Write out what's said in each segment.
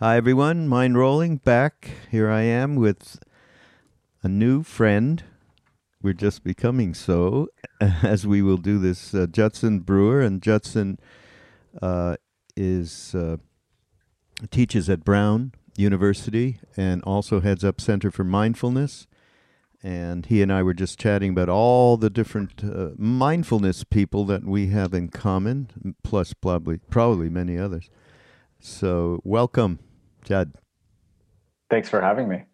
Hi, everyone. Mind rolling back. Here I am with a new friend. We're just becoming so as we will do this. Uh, Judson Brewer, and Judson uh, is uh, teaches at Brown University and also heads up Center for Mindfulness. And he and I were just chatting about all the different uh, mindfulness people that we have in common, plus probably probably many others. So, welcome. Judd. Thanks for having me.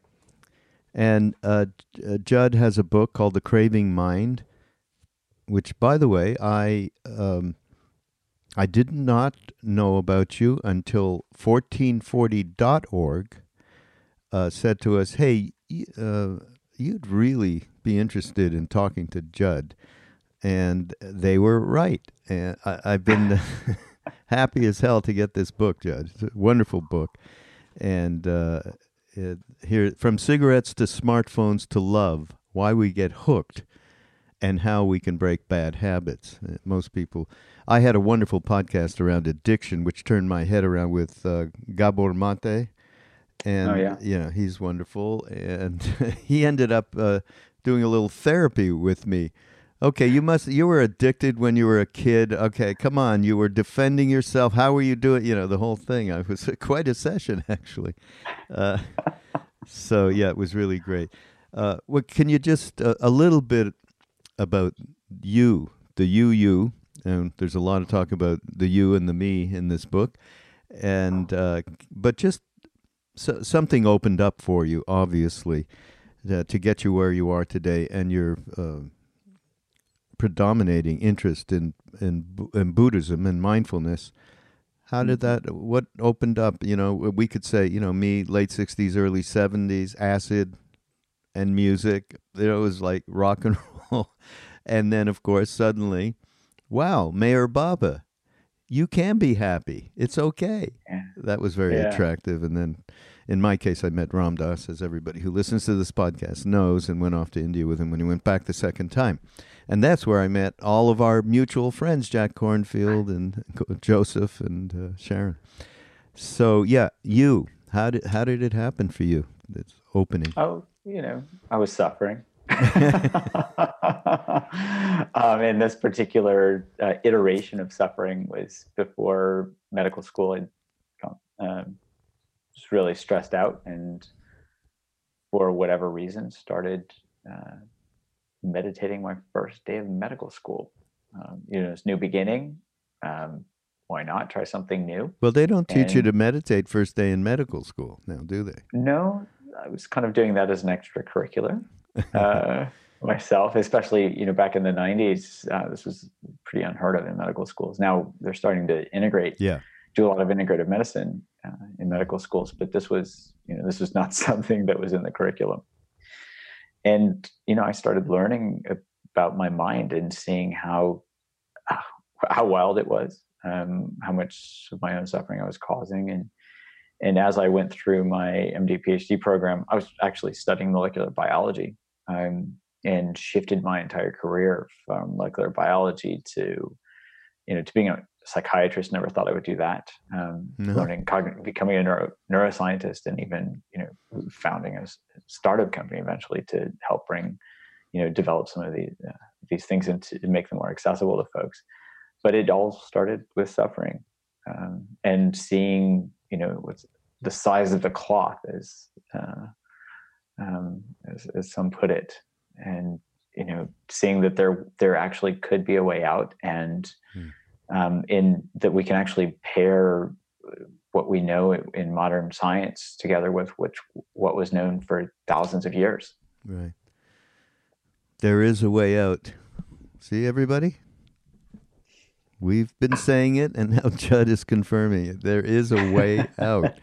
And uh, uh, Judd has a book called The Craving Mind, which, by the way, I um, I did not know about you until 1440.org uh, said to us, "Hey, uh, you'd really be interested in talking to Judd," and they were right. And I, have been happy as hell to get this book, Judd. It's a wonderful book and uh, it, here from cigarettes to smartphones to love, why we get hooked, and how we can break bad habits. Uh, most people. I had a wonderful podcast around addiction, which turned my head around with uh, Gabor Mate, and oh, yeah. you know he's wonderful, and he ended up uh, doing a little therapy with me Okay, you must you were addicted when you were a kid. Okay, come on, you were defending yourself. How were you doing? You know the whole thing. I was quite a session actually. Uh, so yeah, it was really great. Uh, can you just uh, a little bit about you, the you, you, and there's a lot of talk about the you and the me in this book, and uh, but just so, something opened up for you, obviously, uh, to get you where you are today, and your uh, predominating interest in in, in Buddhism and mindfulness. How did mm-hmm. that? What opened up? You know, we could say, you know, me late '60s, early '70s, acid and music. It was like rock and roll, and then of course suddenly, wow, Meher Baba, you can be happy. It's okay. Yeah. That was very yeah. attractive, and then in my case, I met Ram Dass, as everybody who listens to this podcast knows, and went off to India with him when he went back the second time. And that's where I met all of our mutual friends, Jack Kornfield and Joseph and uh, Sharon. So, yeah, you, how did, how did it happen for you, this opening? Oh, you know, I was suffering. um, and this particular uh, iteration of suffering was before medical school. I um, was really stressed out and for whatever reason started uh, meditating my first day of medical school. Um, you know it's new beginning. Um, why not try something new? Well they don't teach and, you to meditate first day in medical school now do they? No i was kind of doing that as an extracurricular uh, myself especially you know back in the 90s uh, this was pretty unheard of in medical schools. Now they're starting to integrate yeah. do a lot of integrative medicine uh, in medical schools, but this was, you know, this was not something that was in the curriculum. And you know, I started learning about my mind and seeing how how wild it was, um, how much of my own suffering I was causing, and and as I went through my MD PhD program, I was actually studying molecular biology um, and shifted my entire career from molecular biology to you know to being a psychiatrist. Never thought I would do that. Um, no. Learning, becoming a neuro- neuroscientist, and even you know founding a startup company eventually to help bring you know develop some of these uh, these things and to make them more accessible to folks. But it all started with suffering um, and seeing you know what's the size of the cloth as, uh, um, as as some put it, and you know seeing that there there actually could be a way out and hmm. Um, in that we can actually pair what we know in modern science together with which what was known for thousands of years. Right. There is a way out. See everybody? We've been saying it and now judd is confirming it. There is a way out.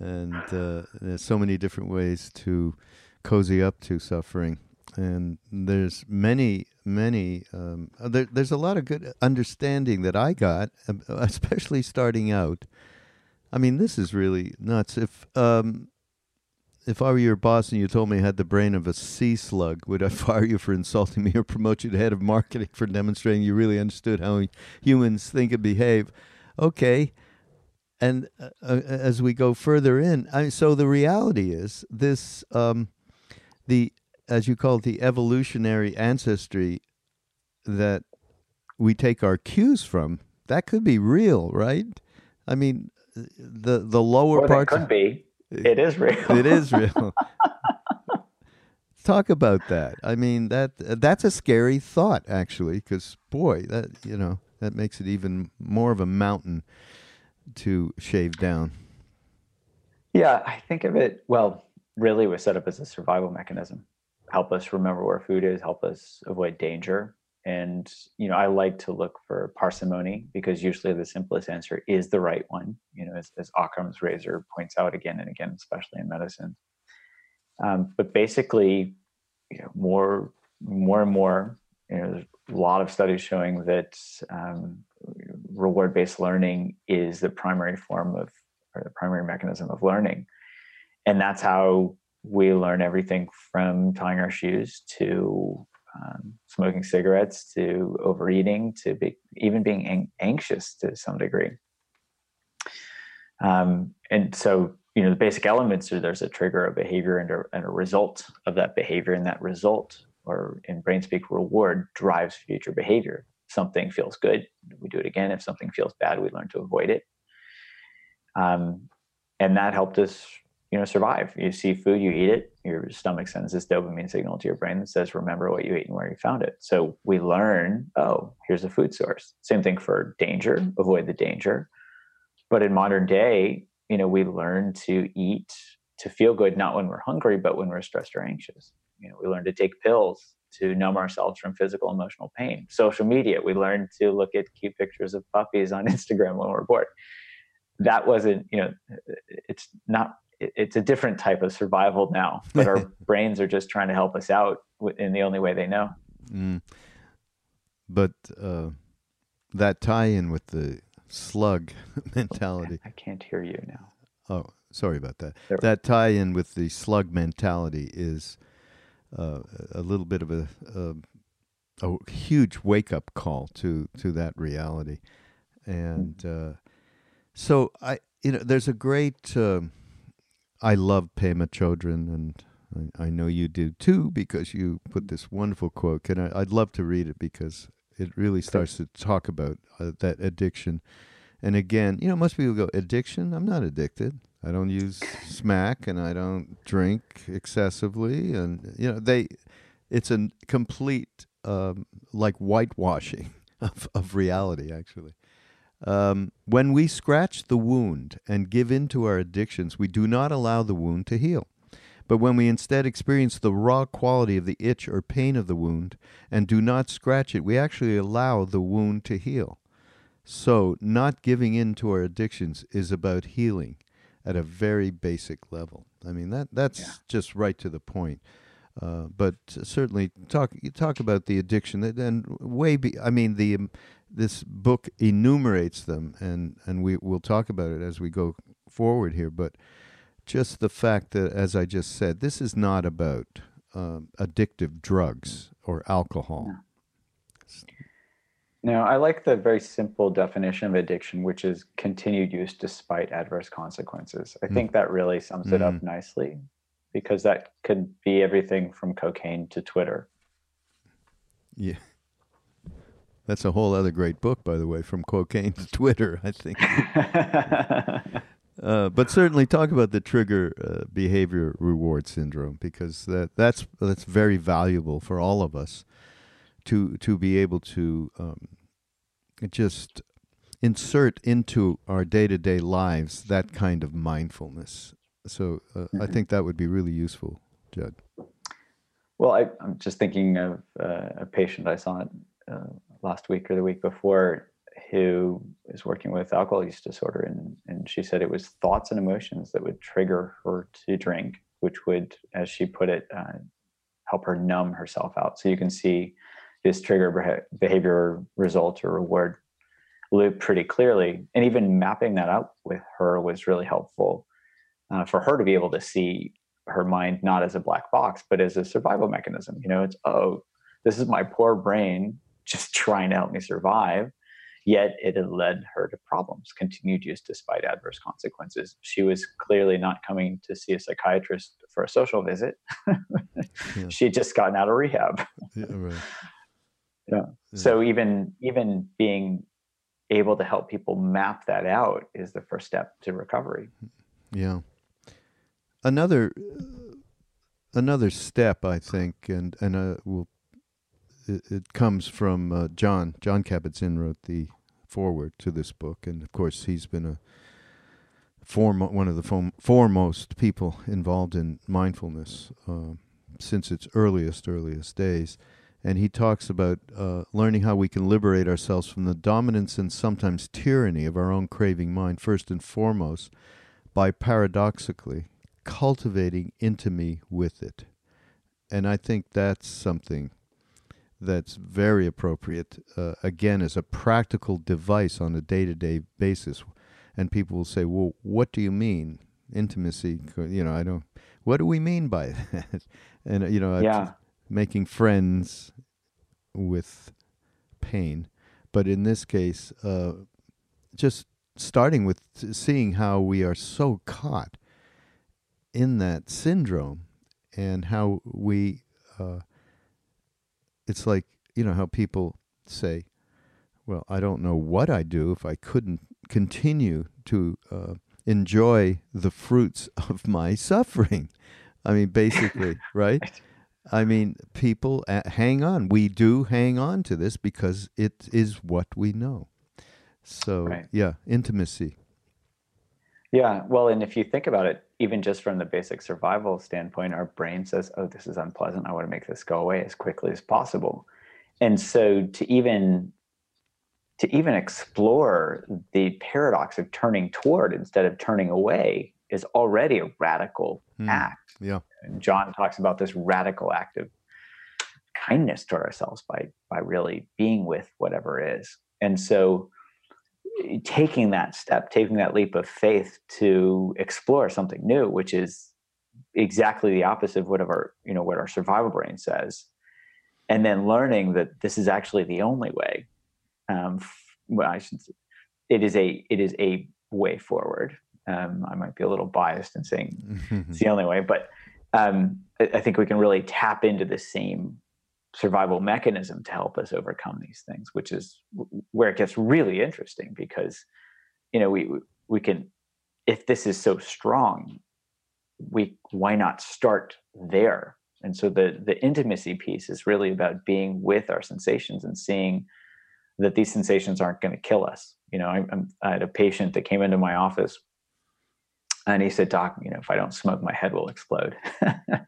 And uh, there's so many different ways to cozy up to suffering. And there's many many um, uh, there, there's a lot of good understanding that i got especially starting out i mean this is really nuts if um, if I were your boss and you told me I had the brain of a sea slug, would I fire you for insulting me or promote you to head of marketing for demonstrating you really understood how humans think and behave? Okay. And uh, uh, as we go further in, I, so the reality is this um, the as you call it, the evolutionary ancestry that we take our cues from, that could be real, right? I mean, the the lower well, parts. It could be. It is real. it is real. Talk about that. I mean that that's a scary thought, actually, because boy, that you know that makes it even more of a mountain to shave down. Yeah, I think of it. Well, really, was set up as a survival mechanism help us remember where food is, help us avoid danger. And you know, I like to look for parsimony because usually the simplest answer is the right one. You know, as, as Occam's razor points out again and again, especially in medicine. Um, but basically, you know, more, more and more, you know, there's a lot of studies showing that um, reward-based learning is the primary form of or the primary mechanism of learning, and that's how we learn everything from tying our shoes to um, smoking cigarettes to overeating to be, even being ang- anxious to some degree. Um, and so, you know, the basic elements are there's a trigger, a behavior, and a, and a result of that behavior. And that result, or in brain speak, reward, drives future behavior. Something feels good, we do it again. If something feels bad, we learn to avoid it. Um, and that helped us you know survive. You see food you eat it your stomach sends this dopamine signal to your brain that says remember what you ate and where you found it. So we learn oh here's a food source. Same thing for danger avoid the danger. But in modern day you know we learn to eat to feel good not when we're hungry but when we're stressed or anxious. You know we learn to take pills to numb ourselves from physical emotional pain. Social media we learn to look at cute pictures of puppies on instagram when we're bored. That wasn't you know it's not it's a different type of survival now but our brains are just trying to help us out in the only way they know mm. but uh, that tie-in with the slug mentality i can't hear you now oh sorry about that there. that tie-in with the slug mentality is uh, a little bit of a, a, a huge wake-up call to to that reality and mm. uh, so i you know there's a great um, I love Pema Chodron, and I, I, know you do too because you put this wonderful quote. Can I? I'd love to read it because it really starts to talk about uh, that addiction. And again, you know, most people go addiction. I'm not addicted. I don't use smack, and I don't drink excessively, and you know, they. It's a complete um, like whitewashing of of reality, actually. Um, when we scratch the wound and give in to our addictions, we do not allow the wound to heal. But when we instead experience the raw quality of the itch or pain of the wound and do not scratch it, we actually allow the wound to heal. So, not giving in to our addictions is about healing at a very basic level. I mean that that's yeah. just right to the point. Uh, but certainly talk talk about the addiction and way be, I mean the um, this book enumerates them, and and we will talk about it as we go forward here. But just the fact that, as I just said, this is not about um, addictive drugs or alcohol. No, I like the very simple definition of addiction, which is continued use despite adverse consequences. I mm. think that really sums it mm. up nicely because that could be everything from cocaine to Twitter. Yeah. That's a whole other great book, by the way, from cocaine to Twitter, I think. uh, but certainly talk about the trigger uh, behavior reward syndrome because that, that's that's very valuable for all of us to to be able to um, just insert into our day to day lives that kind of mindfulness. So uh, mm-hmm. I think that would be really useful, Judd. Well, I, am just thinking of uh, a patient I saw uh, last week or the week before who is working with alcohol use disorder, and, and she said it was thoughts and emotions that would trigger her to drink, which would, as she put it, uh, help her numb herself out. So you can see this trigger behavior result or reward loop pretty clearly. And even mapping that out with her was really helpful uh, for her to be able to see her mind not as a black box, but as a survival mechanism. You know, it's, oh, this is my poor brain just trying to help me survive. Yet it had led her to problems, continued use despite adverse consequences. She was clearly not coming to see a psychiatrist for a social visit. yeah. She had just gotten out of rehab. Yeah, right. yeah. yeah. So even even being able to help people map that out is the first step to recovery. Yeah. Another another step, I think, and and uh, we'll, it, it comes from uh, John. Jon Kabat-Zinn wrote the foreword to this book, and of course, he's been a form one of the foremost people involved in mindfulness uh, since its earliest earliest days and he talks about uh, learning how we can liberate ourselves from the dominance and sometimes tyranny of our own craving mind, first and foremost, by paradoxically cultivating intimacy with it. And I think that's something that's very appropriate, uh, again, as a practical device on a day to day basis. And people will say, well, what do you mean? Intimacy, you know, I don't, what do we mean by that? and, you know, yeah making friends with pain. But in this case, uh, just starting with seeing how we are so caught in that syndrome and how we, uh, it's like, you know, how people say, well, I don't know what I'd do if I couldn't continue to uh, enjoy the fruits of my suffering. I mean, basically, right? I mean, people uh, hang on. We do hang on to this because it is what we know. So, right. yeah, intimacy. Yeah, well, and if you think about it, even just from the basic survival standpoint, our brain says, "Oh, this is unpleasant. I want to make this go away as quickly as possible." And so, to even to even explore the paradox of turning toward instead of turning away is already a radical mm, act. Yeah. And Jon talks about this radical act of kindness to ourselves by by really being with whatever is. And so taking that step, taking that leap of faith to explore something new, which is exactly the opposite of what our, you know, what our survival brain says. And then learning that this is actually the only way. Um, well, I should say, it is a it is a way forward um, I might be a little biased in saying it's the only way, but um, I think we can really tap into the same survival mechanism to help us overcome these things, which is where it gets really interesting because, you know, we we can, if this is so strong, we why not start there? And so the the intimacy piece is really about being with our sensations and seeing that these sensations aren't going to kill us. You know, I, I had a patient that came into my office and he said, Doc, you know, if I don't smoke, my head will explode.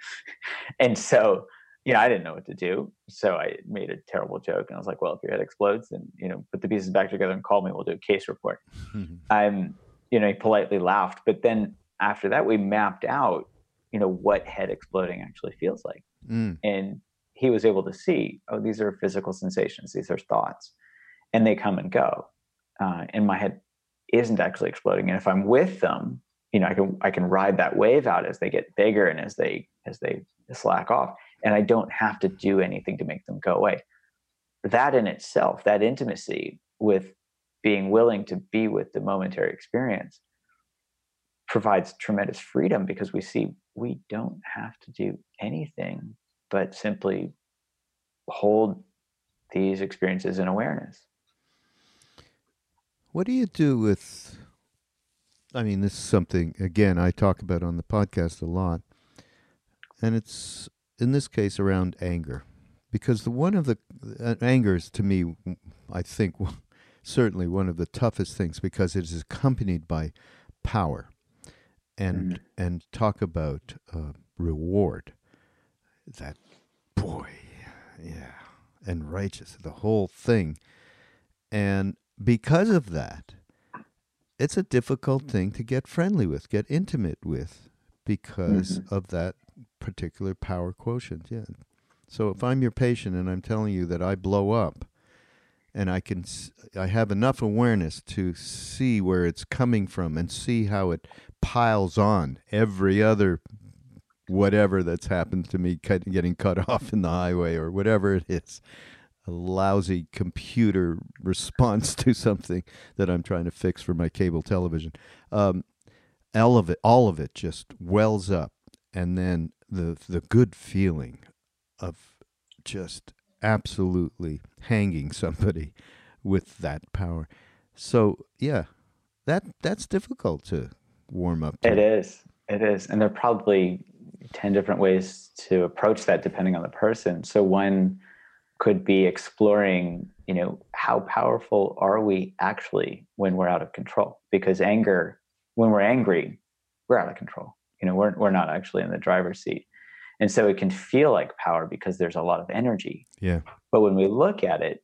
and so, you know, I didn't know what to do. So I made a terrible joke. And I was like, well, if your head explodes, then, you know, put the pieces back together and call me. We'll do a case report. I'm, you know, he politely laughed. But then after that, we mapped out, you know, what head exploding actually feels like. Mm. And he was able to see, oh, these are physical sensations, these are thoughts, and they come and go. Uh, and my head isn't actually exploding. And if I'm with them, you know, I can I can ride that wave out as they get bigger and as they as they slack off, and I don't have to do anything to make them go away. That in itself, that intimacy with being willing to be with the momentary experience provides tremendous freedom because we see we don't have to do anything but simply hold these experiences in awareness. What do you do with? I mean, this is something again I talk about on the podcast a lot, and it's in this case around anger, because the one of the uh, anger is to me, I think, certainly one of the toughest things because it is accompanied by power, and mm-hmm. and talk about uh, reward. That boy, yeah, and righteous, the whole thing, and because of that, it's a difficult thing to get friendly with, get intimate with, because mm-hmm. of that particular power quotient. Yeah. So if I'm your patient and I'm telling you that I blow up, and I can, I have enough awareness to see where it's coming from and see how it piles on every other whatever that's happened to me getting cut off in the highway or whatever it is a lousy computer response to something that I'm trying to fix for my cable television. Um, all of it, all of it, just wells up, and then the the good feeling of just absolutely hanging somebody with that power. So yeah, that that's difficult to warm up. To. It is. It is, and there are probably ten different ways to approach that depending on the person. So one could be exploring you know how powerful are we actually when we're out of control because anger when we're angry we're out of control you know we're, we're not actually in the driver's seat. And so it can feel like power because there's a lot of energy. Yeah. But when we look at it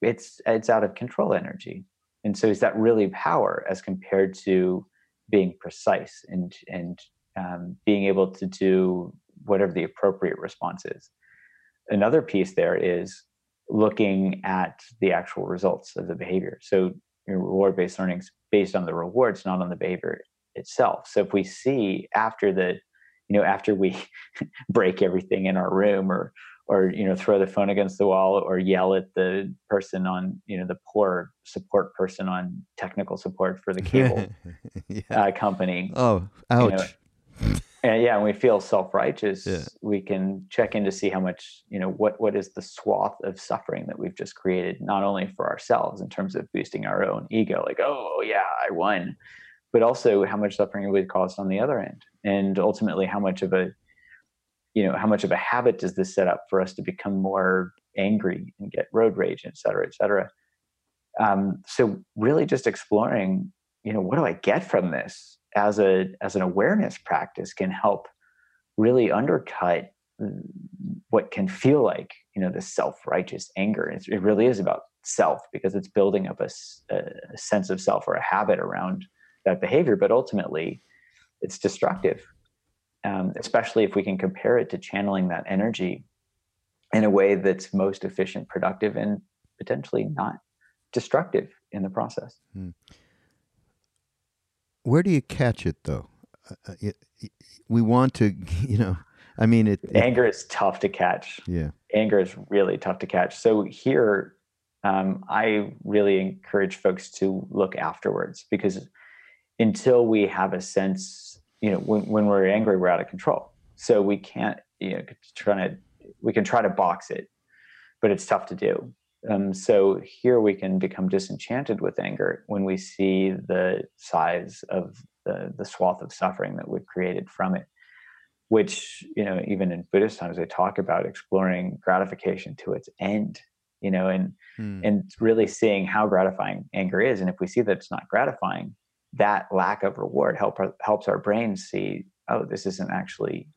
it's it's out of control energy. And so is that really power as compared to being precise and and um, being able to do whatever the appropriate response is? Another piece there is looking at the actual results of the behavior. So reward based learning is based on the rewards, not on the behavior itself. So if we see after the, you know, after we break everything in our room or or you know throw the phone against the wall or yell at the person on you know the poor support person on technical support for the cable yeah. uh, company oh ouch you know, and yeah, when we feel self-righteous, yeah. we can check in to see how much, you know, what what is the swath of suffering that we've just created, not only for ourselves in terms of boosting our own ego, like, oh yeah, I won, but also how much suffering we caused on the other end. And ultimately how much of a you know, how much of a habit does this set up for us to become more angry and get road rage, et cetera, et cetera. Um, so really just exploring, you know, what do I get from this? as a as an awareness practice can help really undercut what can feel like you know the self-righteous anger it's, it really is about self because it's building up a, a, sense of self or a habit around that behavior but ultimately it's destructive um, especially if we can compare it to channeling that energy in a way that's most efficient productive and potentially not destructive in the process hmm where do you catch it though? Uh, it, uh, we want to, you know, I mean, it, it, Anger is tough to catch. Yeah. Anger is really tough to catch. So here, um, I really encourage folks to look afterwards because until we have a sense, you know, when, when we're angry, we're out of control. So we can't, you know, trying to, we can try to box it, but it's tough to do. Um, so here we can become disenchanted with anger when we see the size of the, the swath of suffering that we've created from it which you know even in buddhist times they talk about exploring gratification to its end you know and hmm. and really seeing how gratifying anger is and if we see that it's not gratifying that lack of reward help helps our brains see oh this isn't actually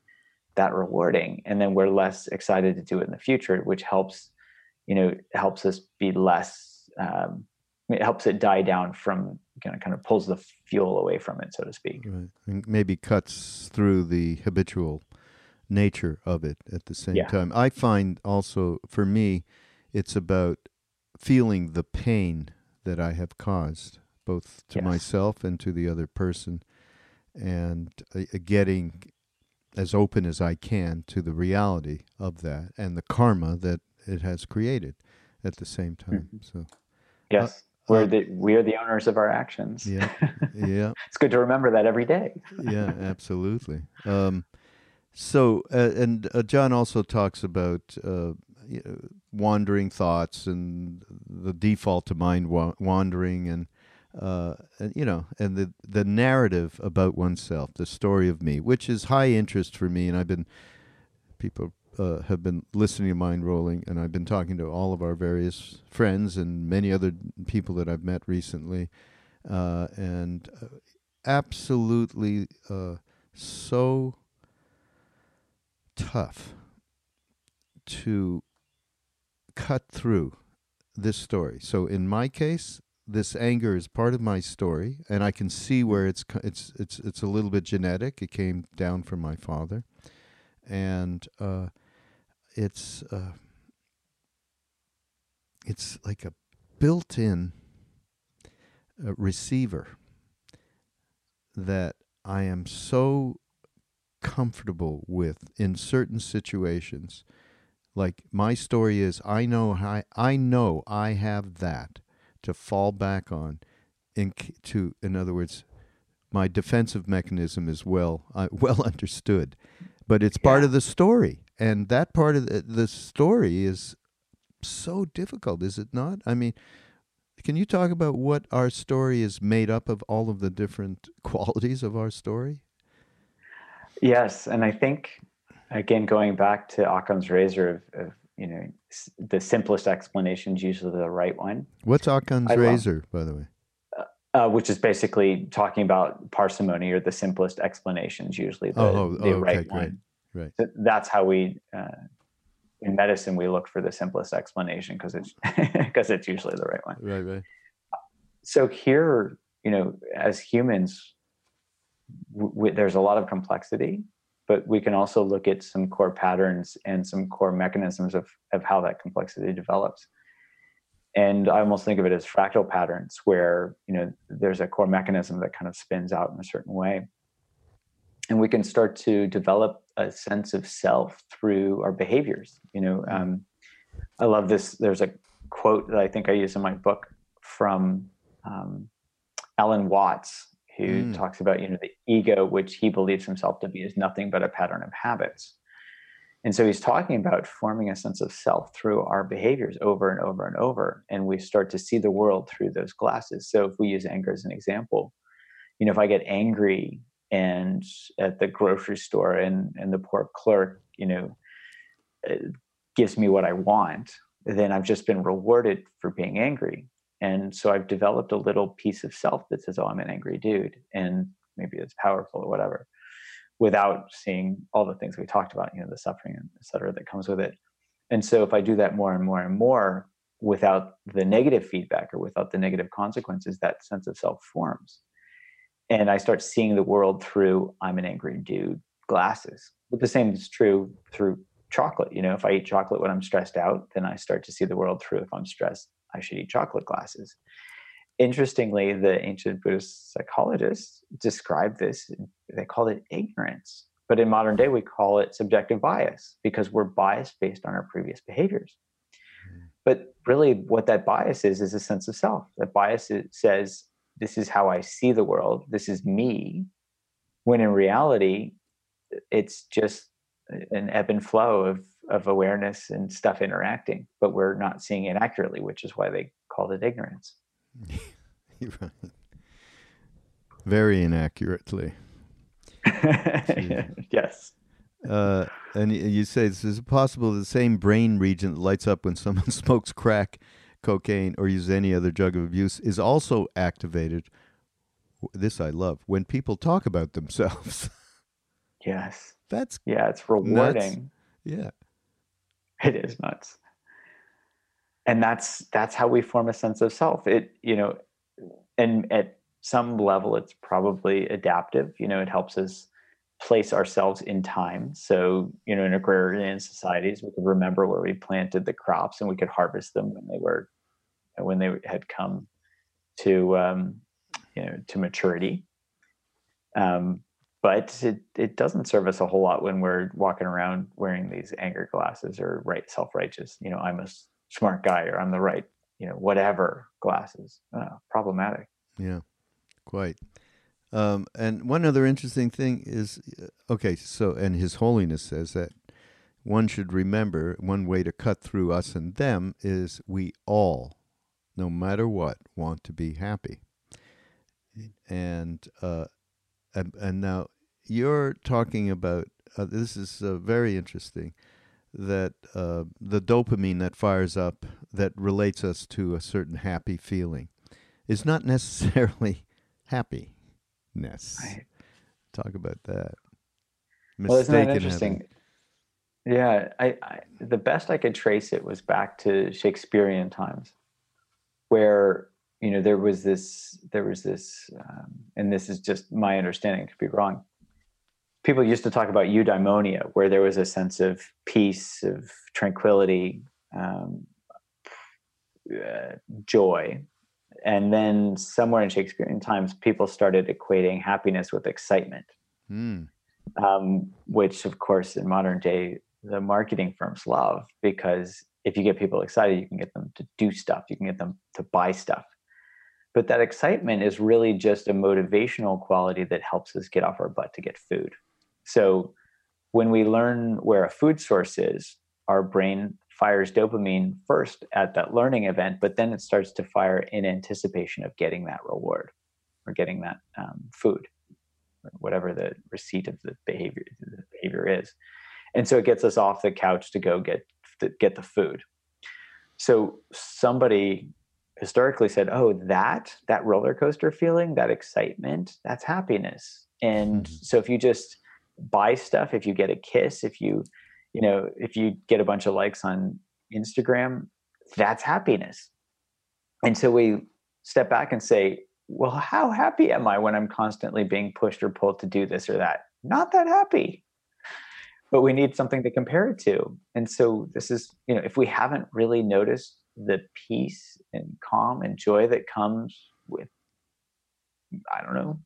that rewarding and then we're less excited to do it in the future which helps you know helps us be less um, it helps it die down from kind of kind of pulls the fuel away from it so to speak right. and maybe cuts through the habitual nature of it at the same yeah. time i find also for me it's about feeling the pain that i have caused both to yes. myself and to the other person and uh, getting as open as i can to the reality of that and the karma that it has created at the same time. Mm-hmm. So, yes, uh, we're uh, the we are the owners of our actions. Yeah, yeah. it's good to remember that every day. yeah, absolutely. Um, so, uh, and uh, Jon also talks about, uh, wandering thoughts and the default to mind wa- wandering and uh, and you know, and the the narrative about oneself, the story of me, which is high interest for me, and I've been people uh, have been listening to Mind Rolling, and I've been talking to all of our various friends and many other people that I've met recently, uh, and uh, absolutely uh, so tough to cut through this story. So in my case, this anger is part of my story, and I can see where it's it's it's it's a little bit genetic. It came down from my father, and uh, it's uh, it's like a built-in uh, receiver that I am so comfortable with in certain situations. Like my story is, I know I I know I have that to fall back on. In to in other words, my defensive mechanism is well uh, well understood, but it's part of the story, and that part of the, the story is so difficult, is it not? I mean, can you talk about what our story is made up of? All of the different qualities of our story. Yes, and I think again going back to Occam's razor of, of you know the simplest explanation is usually the right one. What's Occam's razor, by the way? Uh, uh, which is basically talking about parsimony or the simplest explanations, usually the, oh, oh, the oh, right okay, one. Right. So that's how we uh, in medicine we look for the simplest explanation because it's because it's usually the right one. Right, right. So here, you know, as humans, w- w- there's a lot of complexity, but we can also look at some core patterns and some core mechanisms of of how that complexity develops. And I almost think of it as fractal patterns, where you know there's a core mechanism that kind of spins out in a certain way and we can start to develop a sense of self through our behaviors you know mm-hmm. um, i love this there's a quote that i think i use in my book from um, alan watts who mm. talks about you know the ego which he believes himself to be is nothing but a pattern of habits. And so he's talking about forming a sense of self through our behaviors over and over and over and we start to see the world through those glasses. So if we use anger as an example you know if i get angry and at the grocery store and and the poor clerk you know uh, gives me what i want then i've just been rewarded for being angry and so i've developed a little piece of self that says oh i'm an angry dude and maybe it's powerful or whatever without seeing all the things we talked about you know the suffering et cetera that comes with it and so if i do that more and more and more without the negative feedback or without the negative consequences that sense of self forms and I start seeing the world through I'm an angry dude glasses. But the same is true through chocolate. You know, if I eat chocolate when I'm stressed out, then I start to see the world through if I'm stressed, I should eat chocolate glasses. Interestingly, the ancient Buddhist psychologists described this, they called it ignorance. But in modern day, we call it subjective bias because we're biased based on our previous behaviors. Hmm. But really, what that bias is, is a sense of self. That bias says, this is how I see the world, this is me, when in reality, it's just an ebb and flow of, of awareness and stuff interacting, but we're not seeing it accurately, which is why they called it ignorance. right. Very inaccurately. yes. Uh, and you say, is it possible the same brain region that lights up when someone smokes crack cocaine, or uses any other drug of abuse is also activated. This I love when people talk about themselves. Yes. That's yeah, it's rewarding. Nuts. Yeah. It is nuts. And that's that's how we form a sense of self. It, you know, and at some level it's probably adaptive. You know, it helps us place ourselves in time. So, you know, in agrarian societies, we could remember where we planted the crops and we could harvest them when they were when they had come to um, you know to maturity. Um, but it, it doesn't serve us a whole lot when we're walking around wearing these anger glasses or right self-righteous you know i'm a smart guy or i'm the right you know whatever glasses. Uh, problematic. Yeah quite. Um, and one other interesting thing is uh, okay, so, and His Holiness says that one should remember one way to cut through us and them is we all, no matter what, want to be happy. And uh, and, and now you're talking about uh, this is uh, very interesting that uh, the dopamine that fires up that relates us to a certain happy feeling is not necessarily happiness. Right. Talk about that. Mistaken well, isn't that interesting? Yeah, I, I, the best I could trace it was back to Shakespearean times, where you know there was this there was this, um, and this is just my understanding. Could be wrong people used to talk about eudaimonia, where there was a sense of peace, of tranquility, um, uh, joy. And then somewhere in Shakespearean times, people started equating happiness with excitement, mm. um, which, of course, in modern day, the marketing firms love because if you get people excited, you can get them to do stuff, you can get them to buy stuff. But that excitement is really just a motivational quality that helps us get off our butt to get food. So when we learn where a food source is, our brain fires dopamine first at that learning event, but then it starts to fire in anticipation of getting that reward or getting that um, food, whatever the receipt of the behavior the behavior is. And so it gets us off the couch to go get get the food. So somebody historically said, "Oh, that that roller coaster feeling, that excitement, that's happiness." And mm-hmm. so if you just buy stuff, if you get a kiss, if you, you know, if you get a bunch of likes on Instagram, that's happiness. And so we step back and say, well, how happy am I when I'm constantly being pushed or pulled to do this or that? Not that happy. But we need something to compare it to. And so this is, you know, if we haven't really noticed the peace and calm and joy that comes with, I don't know,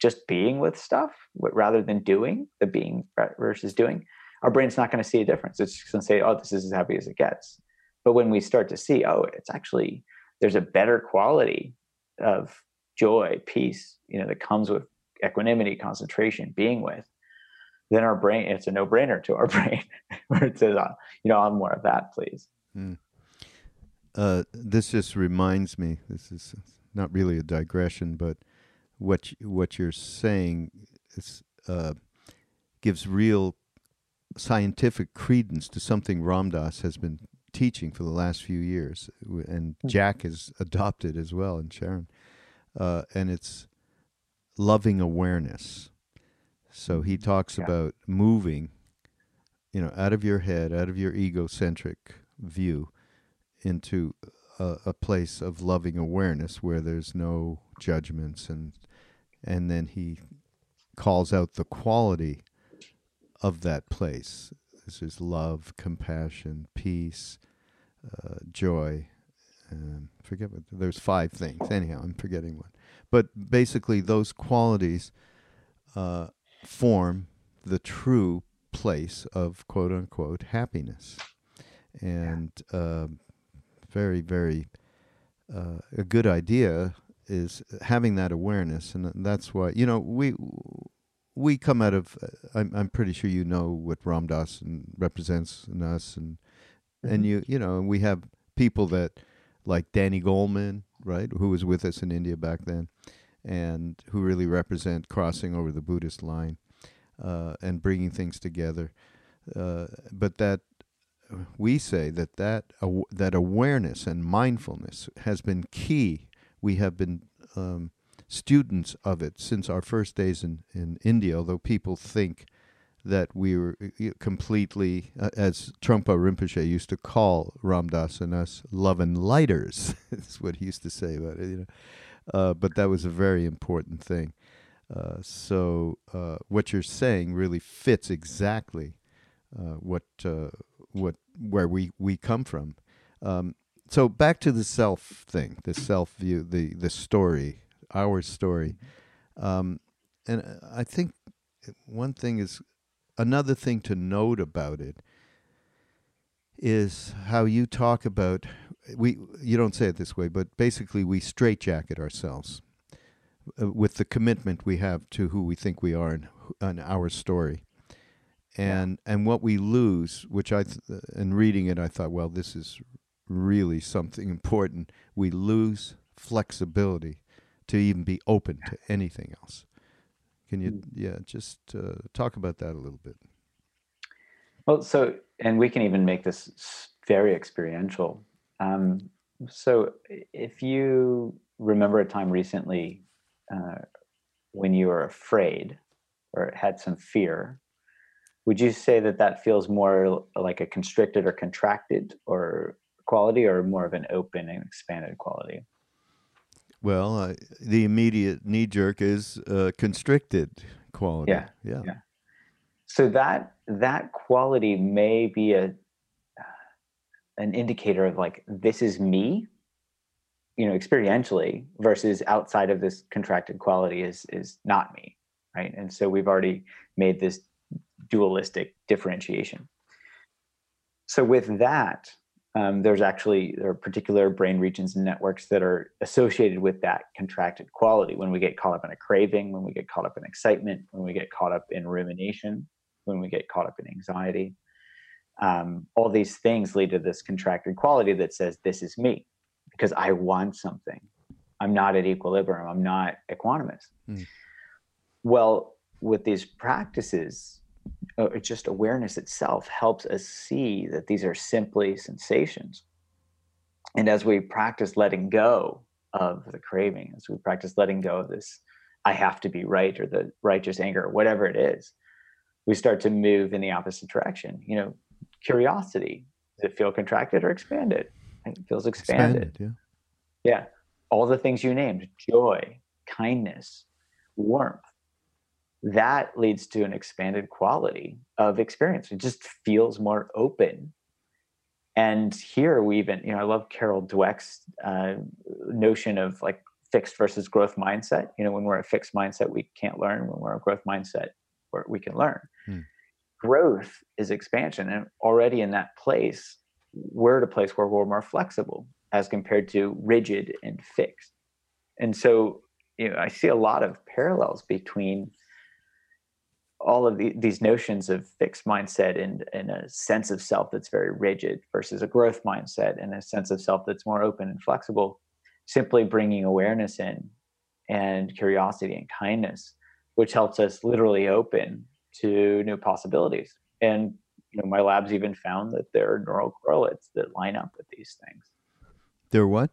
just being with stuff rather than doing the being versus doing our brain's not going to see a difference. It's just going to say oh this is as happy as it gets. But when we start to see oh it's actually there's a better quality of joy peace you know that comes with equanimity concentration being with then our brain it's a no-brainer to our brain. Where it says oh, you know i'm more of that please. Mm. Uh, this just reminds me this is not really a digression but what what you're saying is, uh, gives real scientific credence to something Ram Dass has been teaching for the last few years, and hmm. Jack has adopted as well, and Sharon, uh, and it's loving awareness. So he talks yeah. about moving, you know, out of your head, out of your egocentric view, into a, a place of loving awareness where there's no judgments and and then he calls out the quality of that place. This is love, compassion, peace, uh, joy. And forget what there's five things. Anyhow, I'm forgetting one. But basically, those qualities uh, form the true place of quote unquote happiness. And uh, very, very uh, a good idea is having that awareness, and that's why you know we we come out of. Uh, I'm I'm pretty sure you know what Ram Dass represents in us, and mm-hmm. and you you know we have people that like Danny Goleman, right, who was with us in India back then, and who really represent crossing over the Buddhist line uh, and bringing things together. Uh, but that we say that that, that awareness and mindfulness has been key we have been um, students of it since our first days in, in India, although people think that we were uh, completely, uh, as Trungpa Rinpoche used to call Ram Dass and us, love and lighters. That's what he used to say about it, you know. Uh, but that was a very important thing. Uh, so uh, what you're saying really fits exactly uh, what what where we, we come from. Um, so back to the self thing, the self view, the the story, our story, um, and I think one thing is another thing to note about it is how you talk about we you don't say it this way but basically we straitjacket ourselves uh, with the commitment we have to who we think we are and, and our story and yeah. and what we lose, which I th- in reading it, I thought, well, this is really something important. We lose flexibility to even be open to anything else. Can you, mm. yeah, just uh, talk about that a little bit? Well, so, and we can even make this very experiential. Um, so, if you remember a time recently uh, when you were afraid or had some fear, would you say that that feels more like a constricted or contracted or quality or more of an open and expanded quality? Well, uh, the immediate knee jerk is uh, constricted quality. Yeah, yeah. Yeah. So that that quality may be a an indicator of like this is me, you know, experientially versus outside of this contracted quality is is not me, right? And so we've already made this dualistic differentiation. So with that, um, there's actually there are particular brain regions and networks that are associated with that contracted quality. When we get caught up in a craving, when we get caught up in excitement, when we get caught up in rumination, when we get caught up in anxiety, um, all these things lead to this contracted quality that says this is me because I want something. I'm not at equilibrium. I'm not equanimous. Mm. Well, with these practices, uh, just awareness itself helps us see that these are simply sensations. And as we practice letting go of the craving, as we practice letting go of this, I have to be right or the righteous anger, or whatever it is, we start to move in the opposite direction. You know, curiosity, does it feel contracted or expanded? It feels expanded. expanded yeah. yeah. All the things you named joy, kindness, warmth that leads to an expanded quality of experience. It just feels more open. And here we even, you know, I love Carol Dweck's uh, notion of like fixed versus growth mindset. You know, when we're a fixed mindset, we can't learn. When we're a growth mindset, we can learn. Hmm. Growth is expansion. And already in that place, we're at a place where we're more flexible as compared to rigid and fixed. And so, you know, I see a lot of parallels between all of the, these notions of fixed mindset and, and a sense of self that's very rigid versus a growth mindset and a sense of self that's more open and flexible simply bringing awareness in and curiosity and kindness which helps us literally open to new possibilities. And you know my labs even found that there are neural correlates that line up with these things. There are what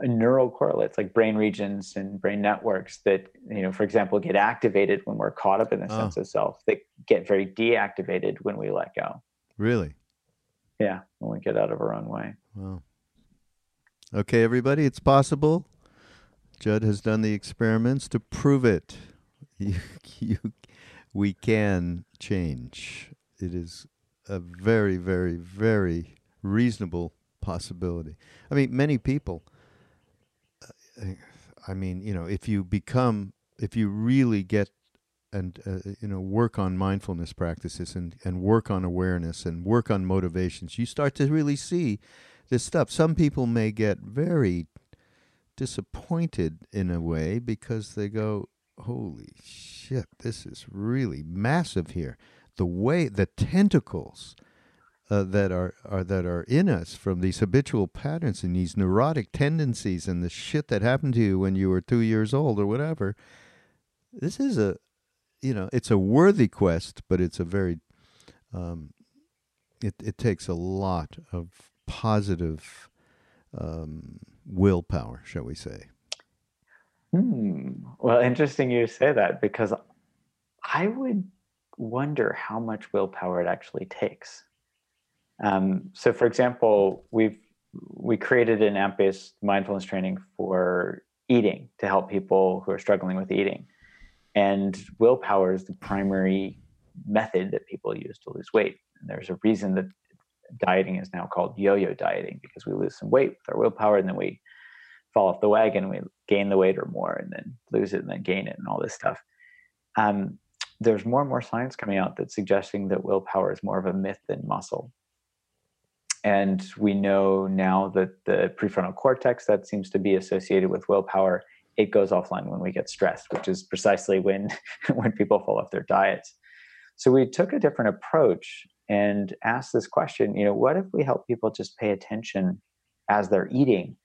neural correlates like brain regions and brain networks that you know for example get activated when we're caught up in the oh. sense of self that get very deactivated when we let go. Really? Yeah when we get out of our own way. Wow. Okay everybody it's possible. Judd has done the experiments to prove it. You, you we can change. It is a very very very reasonable possibility. I mean many people I mean, you know, if you become, if you really get and uh, you know work on mindfulness practices and and work on awareness and work on motivations, you start to really see this stuff. Some people may get very disappointed in a way because they go, "Holy shit, this is really massive here." The way the tentacles uh, that are, are that are in us from these habitual patterns and these neurotic tendencies and the shit that happened to you when you were two years old or whatever. This is a, you know, it's a worthy quest, but it's a very, um, it it takes a lot of positive um, willpower, shall we say? Hmm. Well, interesting you say that because I would wonder how much willpower it actually takes. Um, so, for example, we've we created an app-based mindfulness training for eating to help people who are struggling with eating, and willpower is the primary method that people use to lose weight. And there's a reason that dieting is now called yo-yo dieting because we lose some weight with our willpower, and then we fall off the wagon, we gain the weight or more, and then lose it, and then gain it, and all this stuff. Um, there's more and more science coming out that's suggesting that willpower is more of a myth than muscle and we know now that the prefrontal cortex that seems to be associated with willpower, it goes offline when we get stressed, which is precisely when when people fall off their diets. So we took a different approach and asked this question, you know, what if we help people just pay attention as they're eating?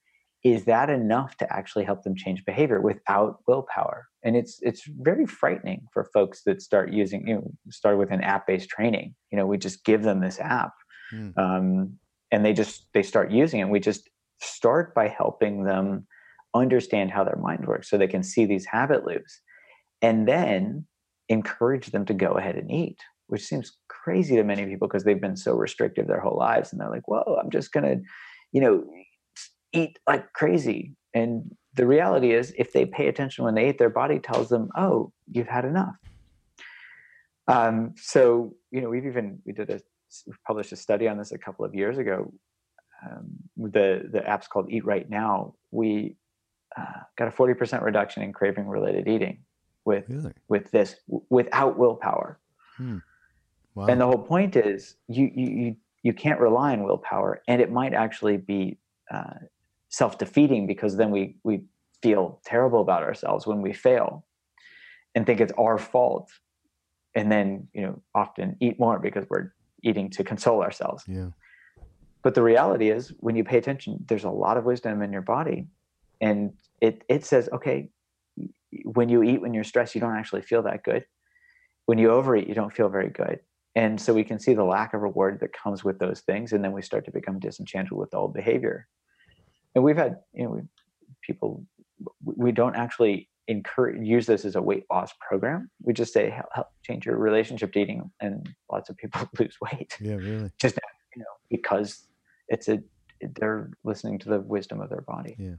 Is that enough to actually help them change behavior without willpower? And it's it's very frightening for folks that start using, you know, start with an app-based training. You know, we just give them this app, mm. um, and they just they start using it. We just start by helping them understand how their mind works so they can see these habit loops and then encourage them to go ahead and eat which seems crazy to many people because they've been so restrictive their whole lives and they're like whoa i'm just gonna you know eat like crazy and the reality is if they pay attention when they eat their body tells them oh you've had enough um, so you know we've even we did a published a study on this a couple of years ago um, the the app's called eat right now we uh, got a 40% reduction in craving related eating with really? with this w- without willpower hmm. wow. and the whole point is you, you you can't rely on willpower and it might actually be uh, self-defeating because then we we feel terrible about ourselves when we fail and think it's our fault and then you know often eat more because we're eating to console ourselves. Yeah. But the reality is when you pay attention there's a lot of wisdom in your body. And it it says okay when you eat when you're stressed you don't actually feel that good. When you overeat you don't feel very good. And so we can see the lack of reward that comes with those things and then we start to become disenchanted with the old behavior. And we've had you know people we don't actually encourage use this as a weight loss program we just say help, help change your relationship to eating and lots of people lose weight yeah really just you know because it's a they're listening to the wisdom of their body yeah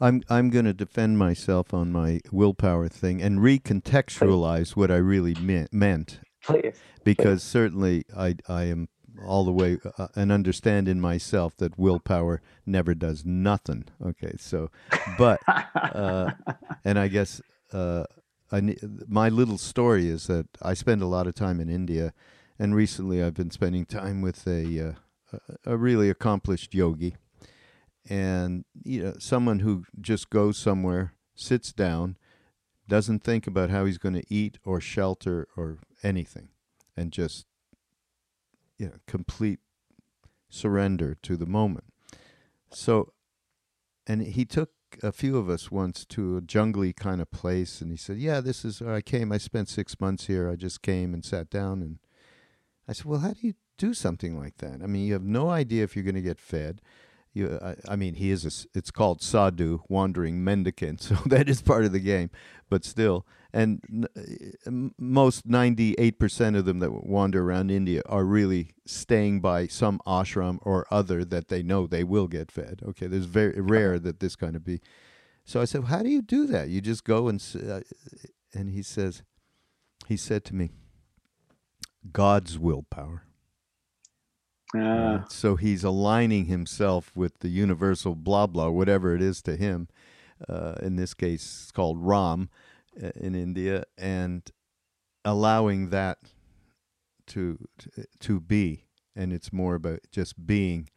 I'm I'm going to defend myself on my willpower thing and recontextualize Please. what I really meant. meant. Please. Because Please. certainly I I am all the way uh, and understand in myself that willpower never does nothing. Okay, so but uh, and I guess uh, I my little story is that I spend a lot of time in India, and recently I've been spending time with a uh, a really accomplished yogi and you know someone who just goes somewhere sits down doesn't think about how he's going to eat or shelter or anything and just you know complete surrender to the moment. So and he took a few of us once to a jungly kind of place and he said yeah this is i came. I spent six months here. I just came and sat down and i said well how do you do something like that? I mean you have no idea if you're going to get fed. You, I, I, mean, he is a, it's called sadhu, wandering mendicant, so that is part of the game, but still, and most ninety eight percent of them that wander around India are really staying by some ashram or other that they know they will get fed. Okay, there's very rare that this kind of be. So I said, how do you do that? You just go and uh, and he says, he said to me, God's willpower. Uh, so he's aligning himself with the universal blah blah, whatever it is to him. Uh, in this case, it's called Ram in India, and allowing that to, to be, and it's more about just being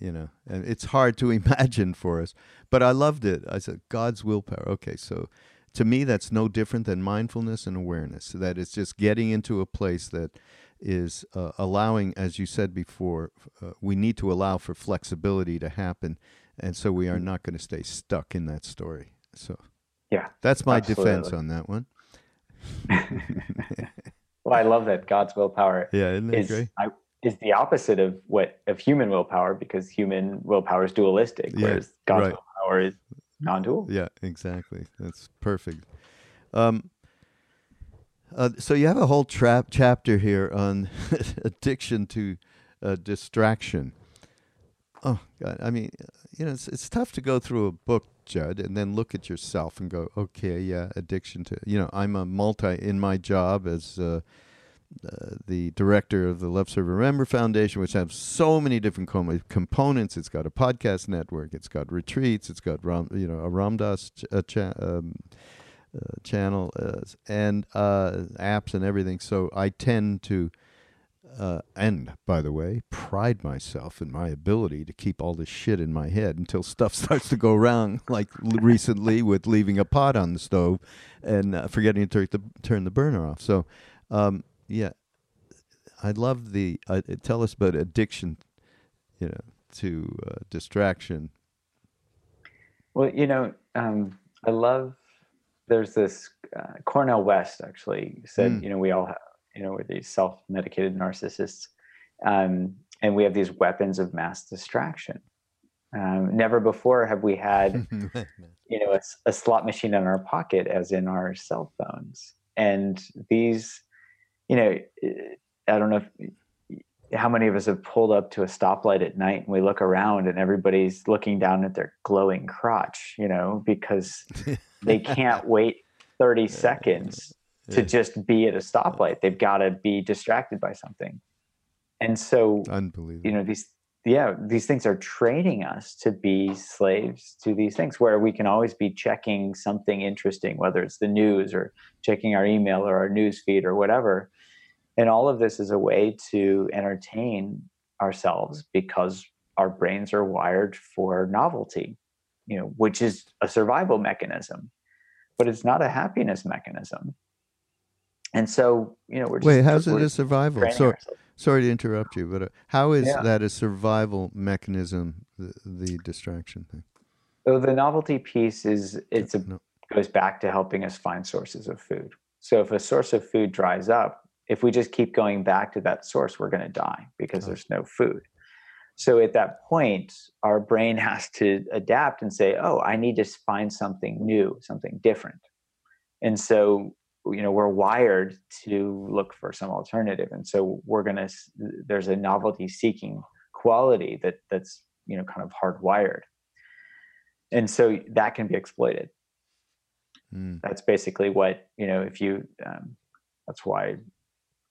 you know and it's hard to imagine for us but i loved it i said god's willpower okay so to me that's no different than mindfulness and awareness that it's just getting into a place that is uh, allowing, as you said before, uh, we need to allow for flexibility to happen, and so we are mm. not going to stay stuck in that story. So, yeah, that's my absolutely. defense on that one. well, I love that God's willpower. Yeah, isn't that is, great? I, is the opposite of what of human willpower because human willpower is dualistic, yeah, whereas God's right. willpower is non-dual. Yeah, exactly. That's perfect. Um, uh, so you have a whole trap chapter here on addiction to uh, distraction. Oh God! I mean, you know, it's it's tough to go through a book, Judd, and then look at yourself and go, okay, yeah, addiction to. You know, I'm a multi in my job as. Uh, uh, the director of the Love Serve Remember Foundation, which has so many different com- components. It's got a podcast network. It's got retreats. It's got Ram, you know a Ram Dass ch- a cha- um, uh, channel uh, and uh, apps and everything. So I tend to, uh, and by the way, pride myself in my ability to keep all this shit in my head until stuff starts to go wrong, like recently with leaving a pot on the stove and uh, forgetting to turn the, turn the burner off. So, um, yeah. I love the. Uh, tell us about addiction, you know, to uh, distraction. Well, you know, um, I love. There's this uh, Cornel West actually said, mm. you know, we all have, you know, we're these self-medicated narcissists, um, and we have these weapons of mass distraction. Um, never before have we had, you know, a, a, slot machine in our pocket, as in our cell phones. And these, you know, I don't know if, how many of us have pulled up to a stoplight at night and we look around and everybody's looking down at their glowing crotch, you know, because they can't wait 30 seconds to just be at a stoplight. They've got to be distracted by something. And so, unbelievable. You know, these yeah, these things are training us to be slaves to these things where we can always be checking something interesting, whether it's the news or checking our email or our news feed or whatever. And all of this is a way to entertain ourselves because our brains are wired for novelty, you know, which is a survival mechanism, but it's not a happiness mechanism. And so, you know, we're just, wait. How's it a survival? So, sorry to interrupt you, but uh, how is yeah. that a survival mechanism? The, the, distraction thing. So the novelty piece is it's a, no. goes back to helping us find sources of food. So if a source of food dries up, if we just keep going back to that source, we're going to die because oh. there's no food. So at that point, our brain has to adapt and say, "Oh, I need to find something new, something different." And so you know we're wired to look for some alternative. And so we're going to there's a novelty seeking quality that that's you know kind of hardwired. And so that can be exploited. Mm. that's basically what you know if you um, that's why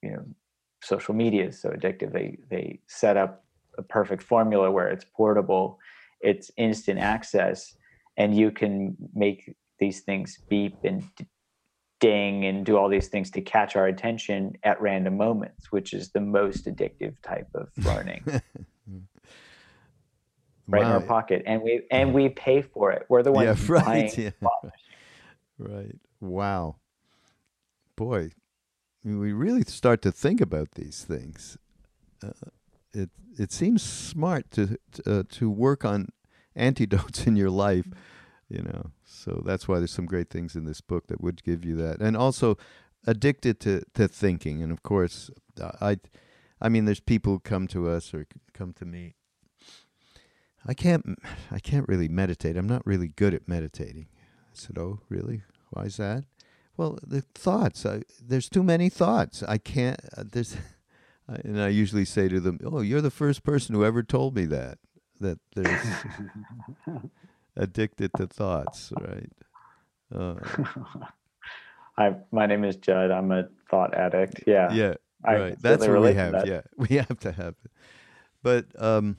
you know social media is so addictive. They they set up a perfect formula where it's portable it's instant access and you can make these things beep and ding and do all these things to catch our attention at random moments, which is the most addictive type of learning. right wow. in our pocket, and we and we pay for it. We're the ones yeah, right. Yeah. right. Wow. Boy, we really start to think about these things. Uh, it it seems smart to uh, to work on antidotes in your life you know? So that's why there's some great things in this book that would give you that. And also addicted to to thinking. And of course i i mean there's people who come to us or come to me. I can't i can't really meditate. I'm not really good at meditating. I said oh really? Why is that? Well the thoughts I, there's too many thoughts. I can't uh, there's and i usually say to them oh you're the first person who ever told me that that there's addicted to thoughts, right? Uh, Hi, my name is Judd. I'm a thought addict. Yeah. Yeah. Right. That's what we have. Yeah. We have to have it. But um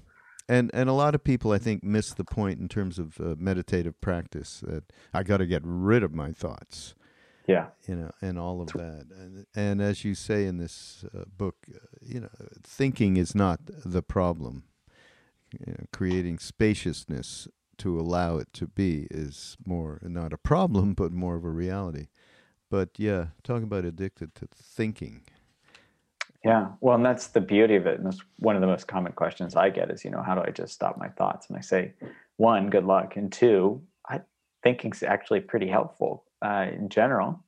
and and a lot of people I think miss the point in terms of uh, meditative practice that I got to get rid of my thoughts. Yeah. You know, and all of that. And and as you say in this uh, book, uh, you know, thinking is not the problem. You know, creating spaciousness to allow it to be is more not a problem, but more of a reality. But yeah, talking about addicted to thinking. Yeah, well, and that's the beauty of it. And that's one of the most common questions I get is, you know, how do I just stop my thoughts? And I say, one, good luck, and two, I thinking's actually pretty helpful uh, in general.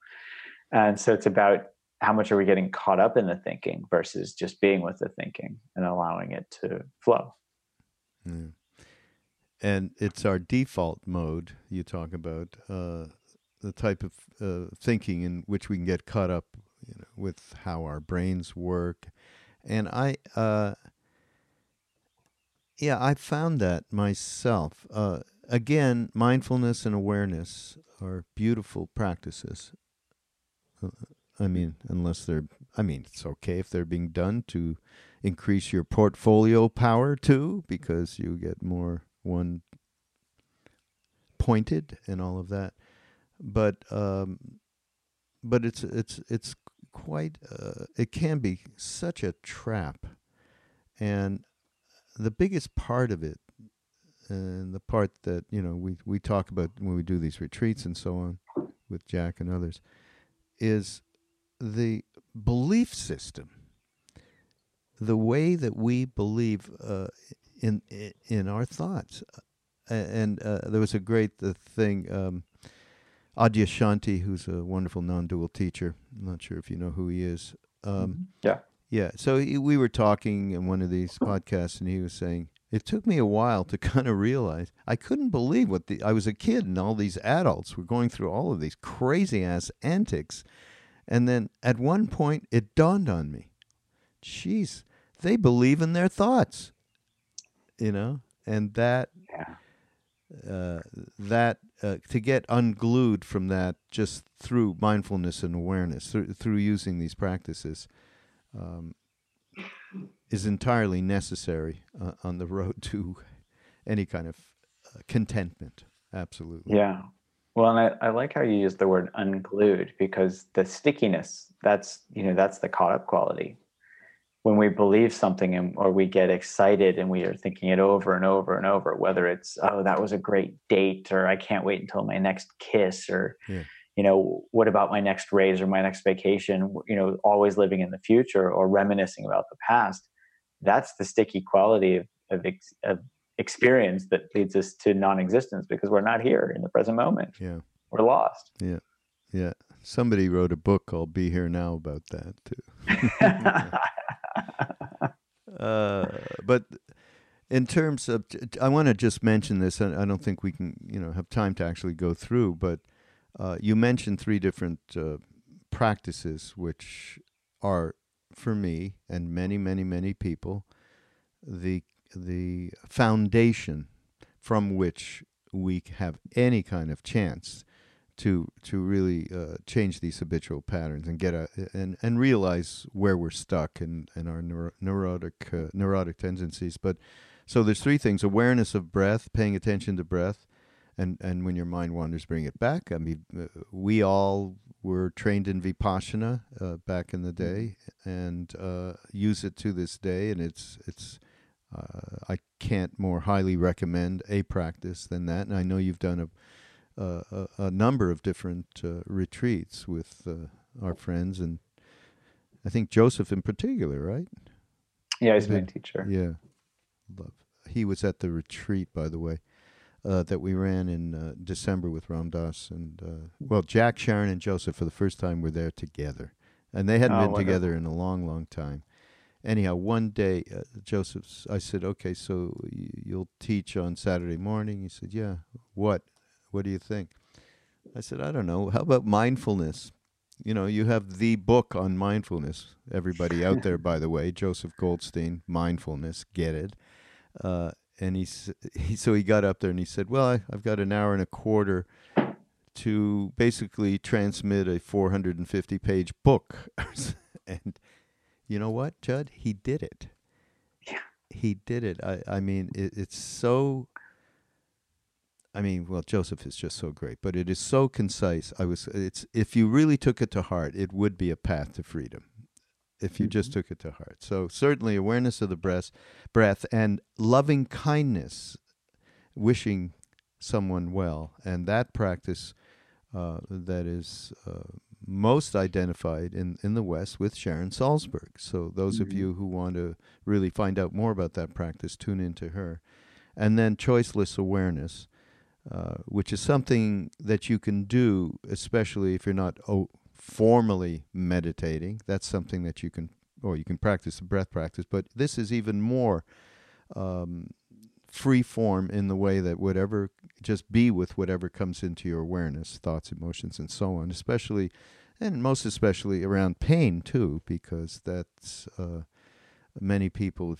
And so it's about how much are we getting caught up in the thinking versus just being with the thinking and allowing it to flow. Mm and it's our default mode you talk about uh, the type of uh, thinking in which we can get caught up you know, with how our brains work. And i uh, yeah i found that myself. Uh, again mindfulness and awareness are beautiful practices. Uh, i mean unless they're i mean it's okay if they're being done to increase your portfolio power too because you get more one pointed and all of that, but um, but it's it's it's quite uh, it can be such a trap, and the biggest part of it, and the part that you know we we talk about when we do these retreats and so on with Jack and others, is the belief system. The way that we believe uh, in in our thoughts. And uh, there was a great uh, thing. Um, Adyashanti, who's a wonderful non-dual teacher. I'm not sure if you know who he is. Um, mm-hmm. yeah, yeah. So he, we were talking in one of these podcasts, and he was saying it took me a while to kind of realize I couldn't believe what the I was a kid, and all these adults were going through all of these crazy ass antics, and then at one point it dawned on me, jeez, they believe in their thoughts, you know, and that. Yeah. Uh, that uh, to get unglued from that just through mindfulness and awareness through, through using these practices um, is entirely necessary uh, on the road to any kind of uh, contentment absolutely yeah well and I, I like how you use the word unglued because the stickiness that's you know that's the caught up quality when we believe something and or we get excited and we are thinking it over and over and over whether it's oh that was a great date or i can't wait until my next kiss or yeah. you know what about my next raise or my next vacation? You know always living in the future or reminiscing about the past. That's the sticky quality of, of, of experience that leads us to non-existence because we're not here in the present moment. Yeah. We're lost. Yeah. Yeah. Somebody wrote a book called be here now about that too Uh, but in terms of, I want to just mention this. I don't think we can, you know, have time to actually go through. But uh, you mentioned three different uh, practices, which are, for me and many, many, many people, the the foundation from which we have any kind of chance to to really uh, change these habitual patterns and get a and and realize where we're stuck and and our neuro, neurotic uh, neurotic tendencies. But so there's three things: awareness of breath, paying attention to breath, and and when your mind wanders, bring it back. I mean, uh, we all were trained in vipassana uh, back in the day and uh, use it to this day, and it's it's. Uh, I can't more highly recommend a practice than that, and I know you've done a a, a, number of different uh, retreats with uh, our friends, and I think Joseph in particular, right? Yeah, he's my teacher. Yeah, love. He was at the retreat, by the way, uh, that we ran in uh, December with Ram Dass, and uh, well, Jack, Sharon, and Joseph for the first time were there together, and they hadn't oh, been wonderful. together in a long, long time anyhow, one day, uh, Joseph, I said, okay, so you'll teach on Saturday morning. He said, yeah. What? What do you think? I said, I don't know. How about mindfulness? You know, you have the book on mindfulness. Everybody out there, by the way, Joseph Goldstein, Mindfulness, get it. Uh, and he, he, so he got up there and he said, Well, I, I've got an hour and a quarter to basically transmit a 450 page book. and you know what, Judd? He did it. Yeah. He did it. I, I mean, it, it's so I mean, well, Joseph is just so great, but it is so concise. I was, it's if you really took it to heart, it would be a path to freedom. If you mm-hmm. just took it to heart, so certainly awareness of the breath, breath, and loving kindness, wishing someone well, and that practice uh, that is uh, most identified in, in the West with Sharon Salzberg. So those mm-hmm. of you who want to really find out more about that practice, tune into her. And then choiceless awareness, uh, which is something that you can do, especially if you're not oh, formally meditating. That's something that you can, or you can practice the breath practice. But this is even more um, free form in the way that whatever, just be with whatever comes into your awareness, thoughts, emotions, and so on. Especially, and most especially around pain too, because that's uh, many people.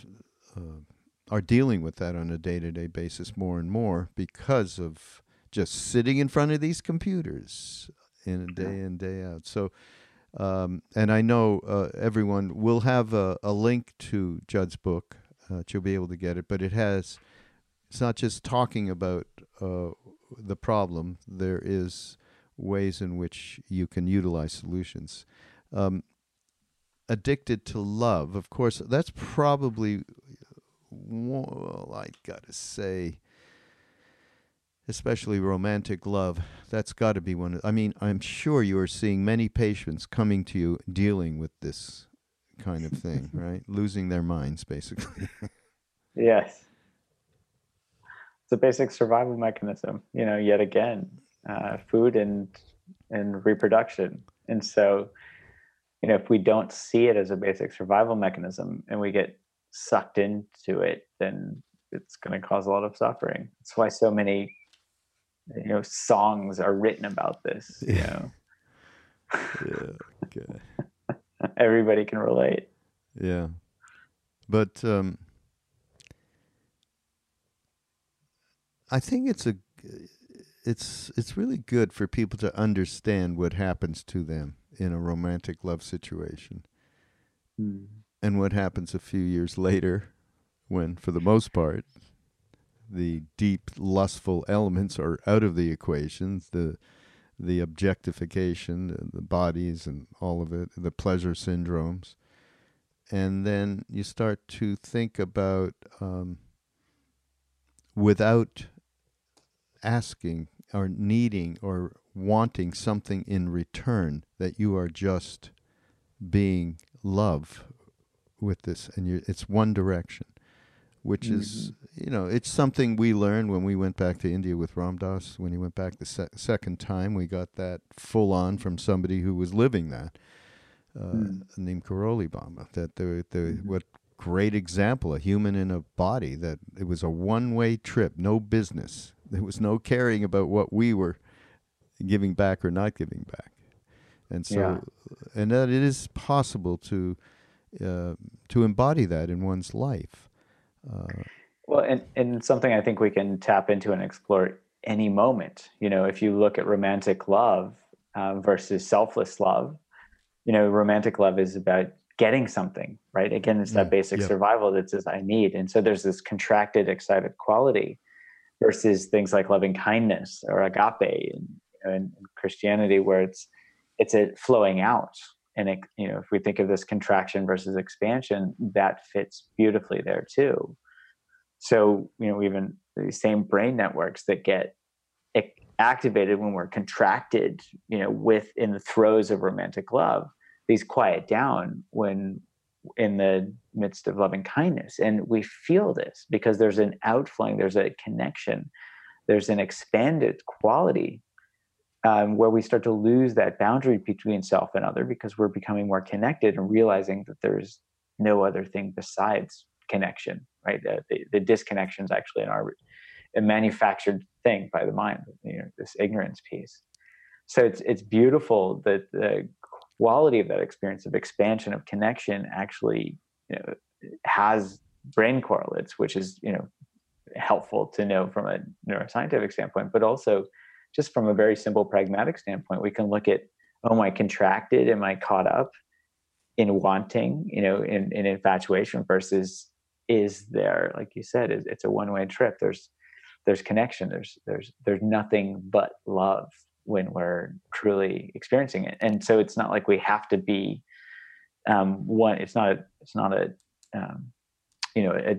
Uh, are dealing with that on a day to day basis more and more because of just sitting in front of these computers in a day in day out. So, um, and I know uh, everyone will have a, a, link to Judd's book. Uh, you'll be able to get it, but it has. It's not just talking about uh, the problem. There is ways in which you can utilize solutions. Um, addicted to love, of course, that's probably well, I gotta say, especially romantic love, that's got to be one. Of, I mean, I'm sure you are seeing many patients coming to you dealing with this kind of thing, right? Losing their minds, basically. yes. It's a basic survival mechanism, you know, yet again, uh, food and, and reproduction. And so, you know, if we don't see it as a basic survival mechanism and we get sucked into it, then it's going to cause a lot of suffering. That's why so many, you know, songs are written about this. You know. yeah. Okay. Everybody can relate. Yeah, but um, I think it's a it's it's really good for people to understand what happens to them in a romantic love situation. Mm. And what happens a few years later when for the most part the deep lustful elements are out of the equation, the the objectification, the bodies and all of it, the pleasure syndromes. And then you start to think about um, without asking or needing or wanting something in return that you are just being love with this and you it's one direction which mm-hmm. is you know it's something we learned when we went back to India with Ram Dass when he went back the se- second time we got that full on from somebody who was living that uh, mm. named Karoli Baba that the the mm-hmm. what great example a human in a body that it was a one way trip no business there was no caring about what we were giving back or not giving back. And so, yeah. and that it is possible to uh, to embody that in one's life. Uh, well, and, and something I think we can tap into and explore any moment. You know, if you look at romantic love uh, versus selfless love, you know, romantic love is about getting something, right? Again, it's that mm, basic survival that says I need, and so there's this contracted, excited quality versus things like loving kindness or agape in, in Christianity, where it's it's a flowing out. And it, you know, if we think of this contraction versus expansion, that fits beautifully there too. So you know, even the same brain networks that get activated when we're contracted, you know, with in the throes of romantic love, these quiet down when in the midst of loving kindness. And we feel this because there's an outflowing, there's a connection, there's an expanded quality um, where we start to lose that boundary between self and other because we're becoming more connected and realizing that there's no other thing besides connection, right? The, the, the disconnection is actually in our a manufactured thing by the mind, you know, this ignorance piece. So it's it's beautiful that the quality of that experience of expansion of connection actually you know, has brain correlates, which is you know helpful to know from a neuroscientific standpoint, but also just from a very simple pragmatic standpoint, we can look at oh, am I contracted? Am I caught up in wanting? You know, in, in infatuation versus is there, like you said, it's a one way trip. There's there's connection. There's there's there's nothing but love when we're truly experiencing it and so it's not like we have to be um, one it's not a it's not a um, you know a,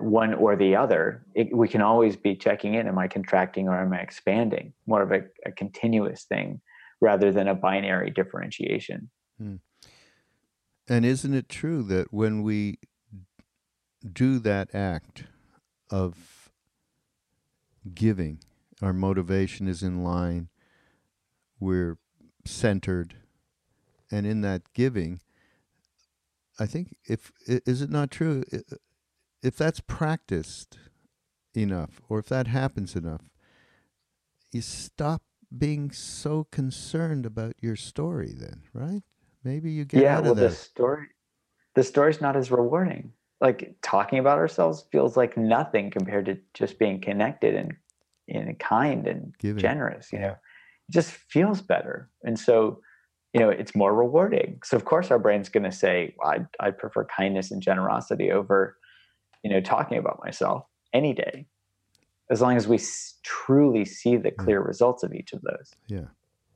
one or the other it, we can always be checking in. Am i contracting or am i expanding? More of a, a continuous thing rather than a binary differentiation. Hmm. and isn't it true that when we do that act of giving our motivation is in line we're centered and in that giving i think if is it not true if that's practiced enough or if that happens enough you stop being so concerned about your story then right maybe you get yeah out well of that. the story the story's not as rewarding like talking about ourselves feels like nothing compared to just being connected and, and kind and Giving. generous you know It just feels better. And so, you know, it's more rewarding. So of course our brain's going to say, well, I'd, I'd prefer kindness and generosity over, you know, talking about myself any day, as long as we s- truly see the clear results of each of those. Yeah.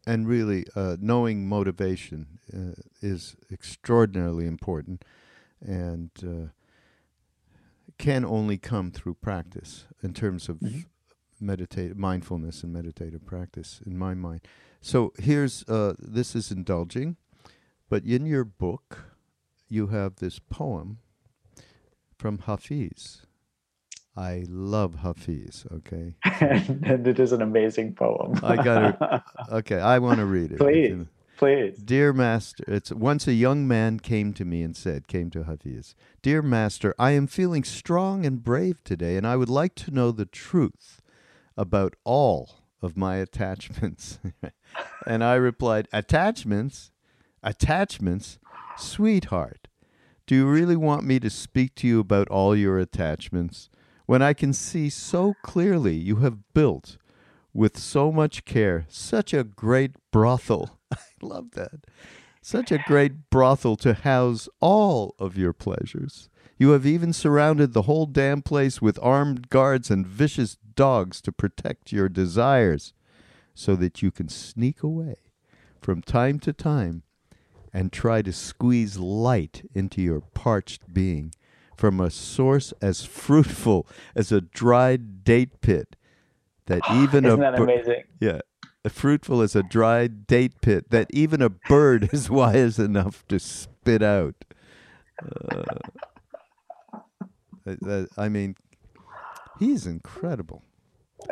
And really, uh, knowing motivation uh, is extraordinarily important and uh, can only come through practice in terms of mm-hmm meditative mindfulness and meditative practice in my mind. So here's uh, this is indulging, but in your book, you have this poem from Hafiz. I love Hafiz. Okay, and it is an amazing poem. I got it. Okay, I want to read it. Please, please. Dear Master, it's once a young man came to me and said, came to Hafiz, Dear Master, I am feeling strong and brave today, and I would like to know the truth about all of my attachments. and I replied, Attachments? Attachments? Sweetheart, do you really want me to speak to you about all your attachments when I can see so clearly you have built with so much care such a great brothel? I love that. Such a great brothel to house all of your pleasures. You have even surrounded the whole damn place with armed guards and vicious dogs to protect your desires, so that you can sneak away from time to time and try to squeeze light into your parched being from a source as fruitful as a dried date pit that even Isn't a that amazing? yeah fruitful as a dried date pit that even a bird is wise enough to spit out uh, that- i mean he's incredible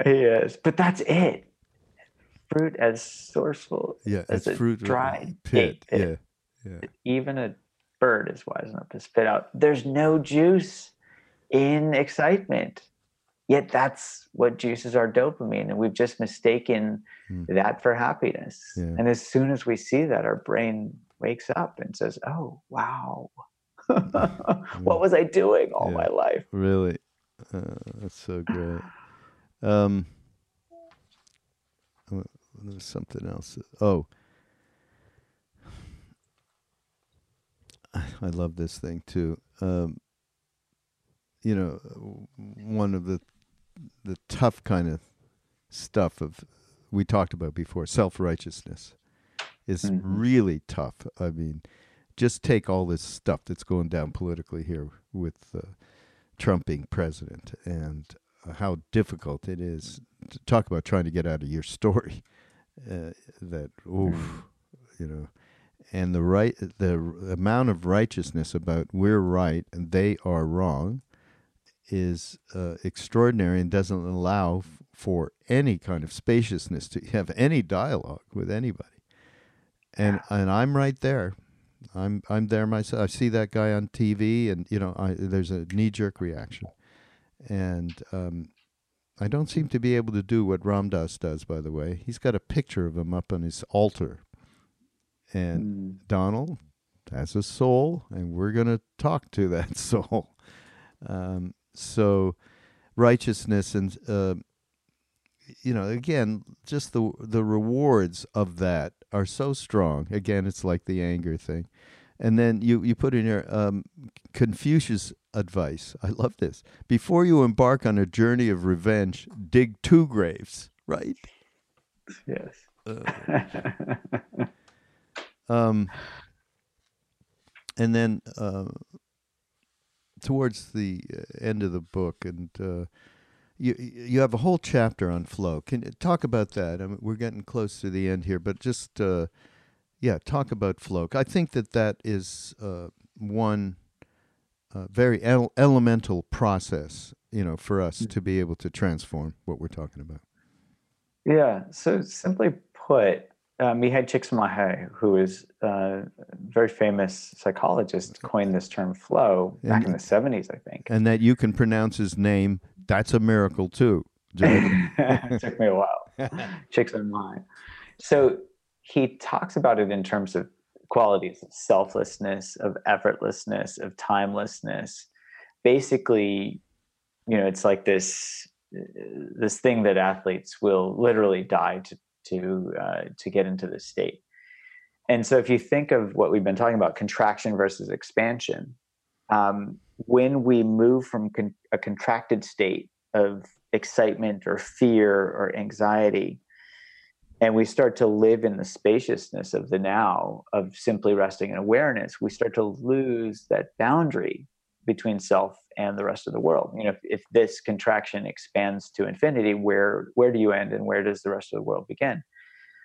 He is, but that's it. Fruit as sourceful yeah as it's a fruit dried pit date pit. yeah yeah Even a bird is wise enough to spit out. There's no juice in excitement. Yet that's what juices our dopamine, and we've just mistaken Hmm. that for happiness. Yeah. And as soon as we see that, our brain wakes up and says, "Oh, wow, what was I doing all Yeah. my life?" Really, uh, that's so great. Um, uh, there was something else. Oh, I love this thing too. Um, you know, one of the the tough kind of stuff of we talked about before self righteousness is Mhm. really tough. I mean, just take all this stuff that's going down politically here with uh, Trump being president and how difficult it is to talk about trying to get out of your story. Uh, that oof, you know, and the right the amount of righteousness about we're right and they are wrong is uh, extraordinary and doesn't allow f- for any kind of spaciousness to have any dialogue with anybody. And and I'm right there. I'm I'm there myself. I see that guy on TV, and you know, I, there's a knee jerk reaction, and um, I don't seem to be able to do what Ram Dass does. By the way, he's got a picture of him up on his altar, and Mm. Donald has a soul, and we're going to talk to that soul. Um, so, righteousness and uh, you know, again, just the the rewards of that are so strong. Again, it's like the anger thing, and then you you put in your um, Confucius advice. I love this. Before you embark on a journey of revenge, dig two graves. Right. Yes. Uh, um, and then uh, towards the uh, end of the book, and uh, you you have a whole chapter on flow. Can you talk about that? I mean, we're getting close to the end here, but just uh, yeah, talk about flow. I think that that is uh, one uh, very el- elemental process, you know, for us to be able to transform what we're talking about. Yeah. So simply put, uh, Mihai Csikszentmihalyi, who is a very famous psychologist, coined this term flow back in the 70s, I think. and that you can pronounce his name, that's a miracle too. It took me a while. Csikszentmihalyi. So he talks about it in terms of qualities of selflessness, of effortlessness, of timelessness. Basically, you know, it's like this this thing that athletes will literally die to to uh, to get into this state. And so, if you think of what we've been talking about, contraction versus expansion, um, when we move from con- a contracted state of excitement or fear or anxiety, and we start to live in the spaciousness of the now, of simply resting in awareness, we start to lose that boundary between self and the rest of the world. You know, if, if this contraction expands to infinity, where where do you end and where does the rest of the world begin?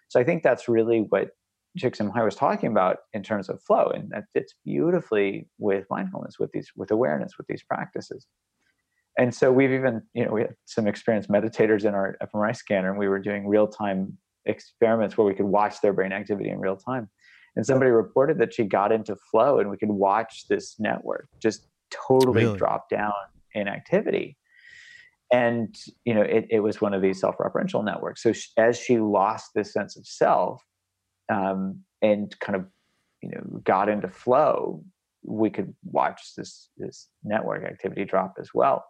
So I think that's really what Csikszentmihalyi was talking about in terms of flow, and that fits beautifully with mindfulness, with these, with awareness, with these practices. And so we've even, you know, we had some experienced meditators in our fMRI scanner, and we were doing real time experiments where we could watch their brain activity in real time. And somebody reported that she got into flow, and we could watch this network just totally really? drop down in activity. And you know it, it was one of these self-referential networks. So she, as she lost this sense of self um, and kind of you know got into flow we could watch this this network activity drop as well.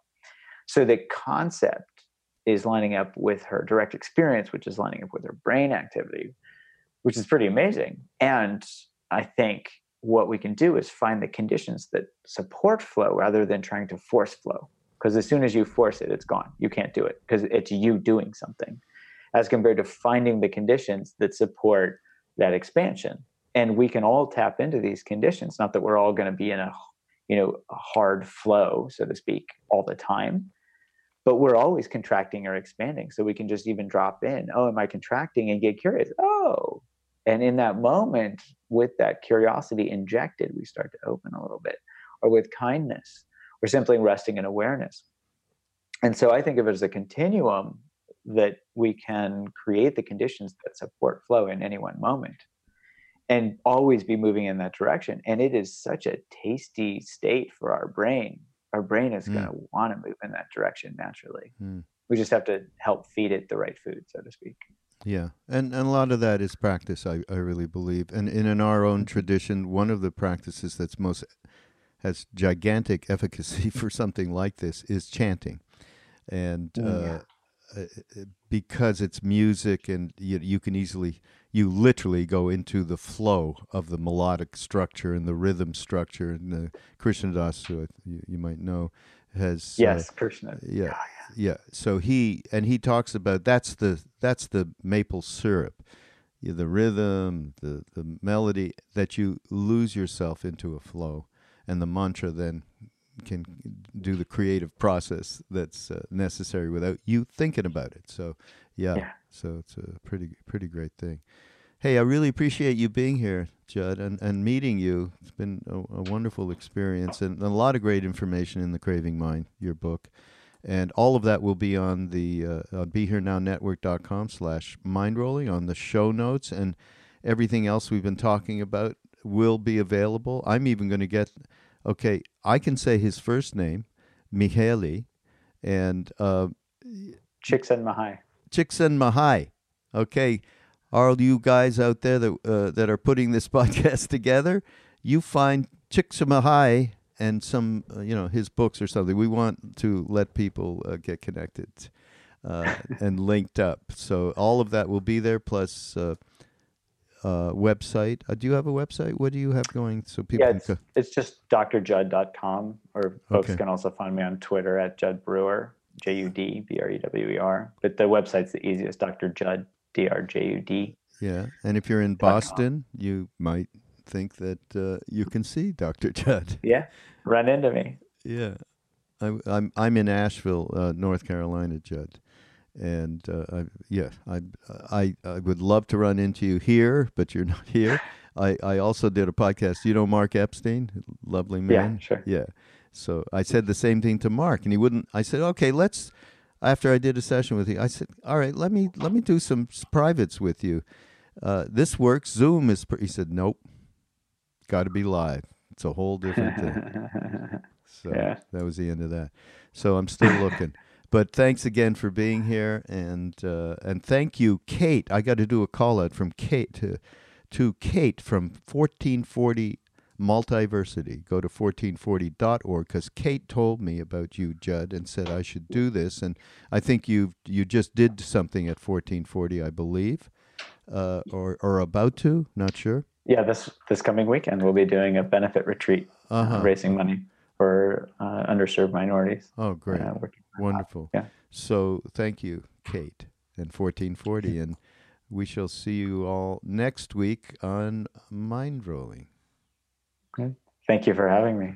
So the concept is lining up with her direct experience which is lining up with her brain activity which is pretty amazing. And i think what we can do is find the conditions that support flow rather than trying to force flow. Because as soon as you force it it's gone. You can't do it because it's you doing something. As compared to finding the conditions that support that expansion. And we can all tap into these conditions. Not that we're all going to be in a you know a hard flow so to speak all the time. But we're always contracting or expanding. So we can just even drop in oh am i contracting and get curious? Oh and in that moment with that curiosity injected we start to open a little bit or with kindness we're simply resting in awareness. And so I think of it as a continuum that we can create the conditions that support flow in any one moment and always be moving in that direction. And it is such a tasty state for our brain. Our brain is mm. going to want to move in that direction naturally. Mm. We just have to help feed it the right food, so to speak. Yeah, and, and a lot of that is practice, I, I really believe. And, and in our own tradition, one of the practices that's most has gigantic efficacy for something like this is chanting, and oh, uh, yeah. uh, because it's music and you, you can easily you literally go into the flow of the melodic structure and the rhythm structure and the Krishna Das, who you, you might know, has uh, yes, uh, Krishna, yeah, yeah. So he and he talks about that's the that's the maple syrup, the rhythm, the the melody that you lose yourself into a flow and the mantra then can do the creative process that's uh, necessary without you thinking about it. So, yeah, yeah, so it's a pretty pretty great thing. Hey, I really appreciate you being here, Jud, and, and meeting you. It's been a, a wonderful experience and a lot of great information in the Craving Mind, your book. And all of that will be on the uh, on BeHereNowNetwork.com slash mindrolling on the show notes and everything else we've been talking about will be available. I'm even going to get, okay, I can say his first name, Mihaly, and uh, Csikszentmihalyi. Chiksen Mahai. Okay, all you guys out there that uh, that are putting this podcast together, you find Csikszentmihalyi and some, uh, you know, his books or something. We want to let people uh, get connected uh, and linked up. So all of that will be there, plus uh, uh, website. Uh, do you have a website? What do you have going so people yeah, it's, it's just drjud.com or folks okay. can also find me on Twitter at Jud Brewer, J U D B R E W E R. But the website's the easiest, Dr. Jud, D R J U D. Yeah. And if you're in Boston, you might think that uh, you can see Dr. Jud. Yeah. Run into me. Yeah. I, am I'm, I'm in Asheville, uh, North Carolina, Jud and uh, I, yeah, I, I I would love to run into you here, but you're not here. I, I also did a podcast. You know Mark Epstein, lovely man. Yeah, sure. Yeah. So I said the same thing to Mark, and he wouldn't. I said, okay, let's. After I did a session with you, I said, all right, let me let me do some privates with you. Uh, this works. Zoom is. Pr-. He said, nope. Got to be live. It's a whole different thing. so yeah. that was the end of that. So I'm still looking. But thanks again for being here, and uh, and thank you, Kate. I got to do a call out from Kate to to Kate from 1440 Multiversity. Go to 1440.org because Kate told me about you, Jud, and said I should do this. And I think you you just did something at 1440, I believe, uh, or or about to. Not sure. Yeah, this this coming weekend we'll be doing a benefit retreat, uh-huh. uh, raising money for uh, underserved minorities. Oh, great! Uh, Wonderful. Yeah. So thank you, Kate, and 1440. and we shall see you all next week on Mind Rolling. Okay. Thank you for having me.